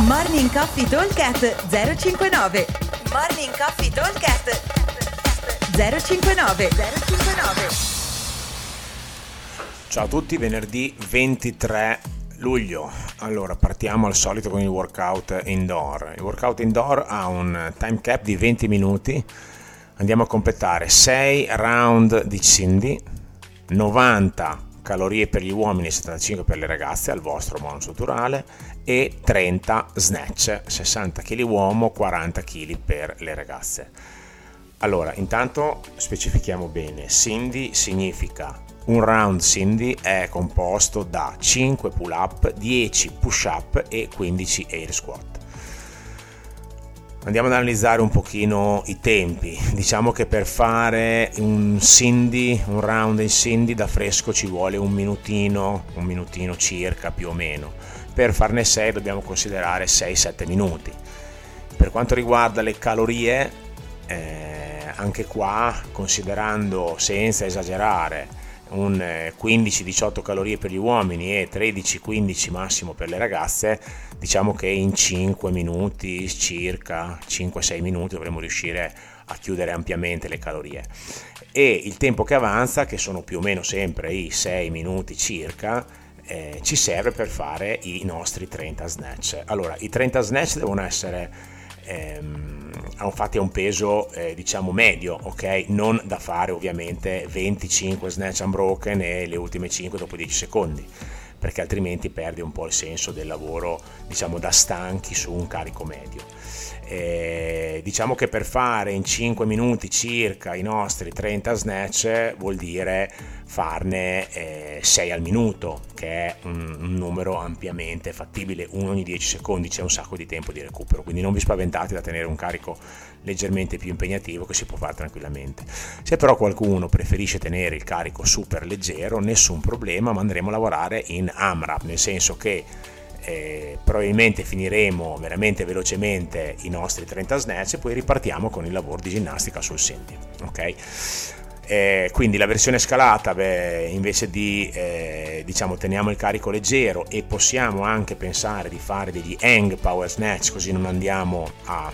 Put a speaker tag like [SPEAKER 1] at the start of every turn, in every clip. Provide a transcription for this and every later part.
[SPEAKER 1] Morning Coffee Talkcast 059 Morning Coffee Talkcast 059 059
[SPEAKER 2] Ciao a tutti, venerdì 23 luglio. Allora, partiamo al solito con il workout indoor. Il workout indoor ha un time cap di 20 minuti. Andiamo a completare 6 round di Cindy, 90 calorie per gli uomini e 75 per le ragazze al vostro monostrutturale e 30 snatch, 60 kg uomo, 40 kg per le ragazze. Allora, intanto specifichiamo bene, Cindy significa un round Cindy è composto da 5 pull up, 10 push up e 15 air squat. Andiamo ad analizzare un pochino i tempi. Diciamo che per fare un Cindy, un round in Cindy da fresco ci vuole un minutino, un minutino circa più o meno. Per farne 6 dobbiamo considerare 6-7 minuti. Per quanto riguarda le calorie, eh, anche qua considerando senza esagerare un 15-18 eh, calorie per gli uomini e 13-15 massimo per le ragazze, diciamo che in 5 minuti circa, 5-6 minuti dovremo riuscire a chiudere ampiamente le calorie. E il tempo che avanza, che sono più o meno sempre i 6 minuti circa, eh, ci serve per fare i nostri 30 snatch. Allora, i 30 snatch devono essere ehm, infatti ha un peso eh, diciamo medio, ok? Non da fare ovviamente 25 snatch unbroken e le ultime 5 dopo 10 secondi, perché altrimenti perde un po' il senso del lavoro diciamo da stanchi su un carico medio. Eh, diciamo che per fare in 5 minuti circa i nostri 30 snatch vuol dire farne eh, 6 al minuto, che è un, un, numero ampiamente fattibile, uno ogni 10 secondi, c'è un sacco di tempo di recupero, quindi non vi spaventate da tenere un carico leggermente più impegnativo che si può fare tranquillamente. Se però qualcuno preferisce tenere il carico super leggero, nessun problema, ma andremo a lavorare in AMRAP, nel senso che eh, probabilmente finiremo veramente velocemente i nostri 30 snatch e poi ripartiamo con il lavoro di ginnastica sul senti. Ok? Eh, quindi la versione scalata beh, invece di eh, diciamo teniamo il carico leggero e possiamo anche pensare di fare degli hang power snatch così non andiamo a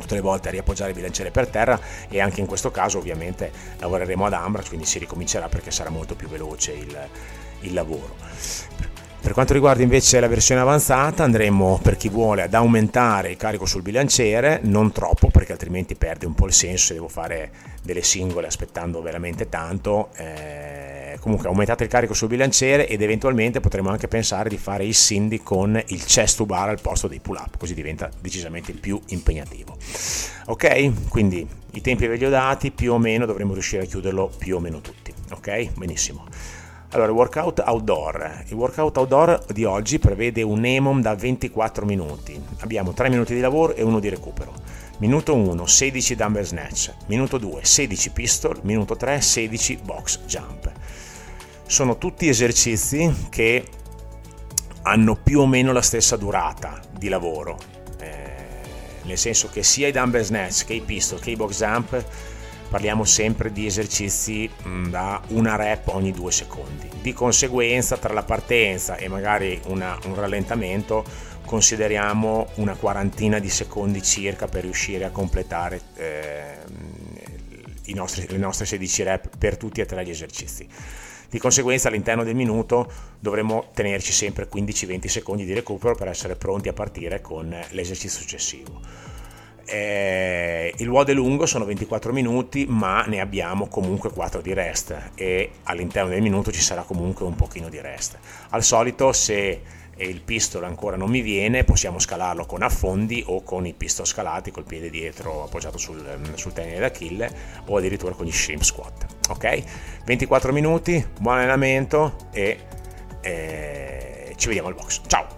[SPEAKER 2] tutte le volte a riappoggiare il bilanciere per terra e anche in questo caso ovviamente lavoreremo ad Ambra quindi si ricomincerà perché sarà molto più veloce il, il lavoro per quanto riguarda invece la versione avanzata andremo per chi vuole ad aumentare il carico sul bilanciere, non troppo perché altrimenti perde un po' il senso se devo fare delle singole aspettando veramente tanto. Eh, comunque aumentate il carico sul bilanciere ed eventualmente potremo anche pensare di fare il Cindy con il chest to bar al posto dei pull up, così diventa decisamente più impegnativo. Ok, quindi i tempi ve li ho dati, più o meno dovremo riuscire a chiuderlo più o meno tutti. Ok, benissimo. Allora, workout outdoor. Il workout outdoor di oggi prevede un EMOM da 24 minuti. Abbiamo 3 minuti di lavoro e 1 di recupero. Minuto 1, 16 dumbbell snatch. Minuto 2, 16 pistol. Minuto 3, 16 box jump. Sono tutti esercizi che hanno più o meno la stessa durata di lavoro. Eh, nel senso che sia i dumbbell snatch che i pistol che i box jump parliamo sempre di esercizi mm, da una rep ogni due secondi. Di conseguenza tra la partenza e magari una, un rallentamento consideriamo una quarantina di secondi circa per riuscire a completare eh, nostri, le nostre 16 rep per tutti e tre gli esercizi. Di conseguenza all'interno del minuto dovremo tenerci sempre 15-20 secondi di recupero per essere pronti a partire con l'esercizio successivo eh, il WOD è lungo, sono 24 minuti, ma ne abbiamo comunque 4 di rest e all'interno del minuto ci sarà comunque un pochino di rest. Al solito se il pistol ancora non mi viene, possiamo scalarlo con affondi o con i pistol scalati col piede dietro appoggiato sul, sul tenere d'Achille o addirittura con gli shrimp squat. Ok? 24 minuti, buon allenamento e eh, ci vediamo al box. Ciao!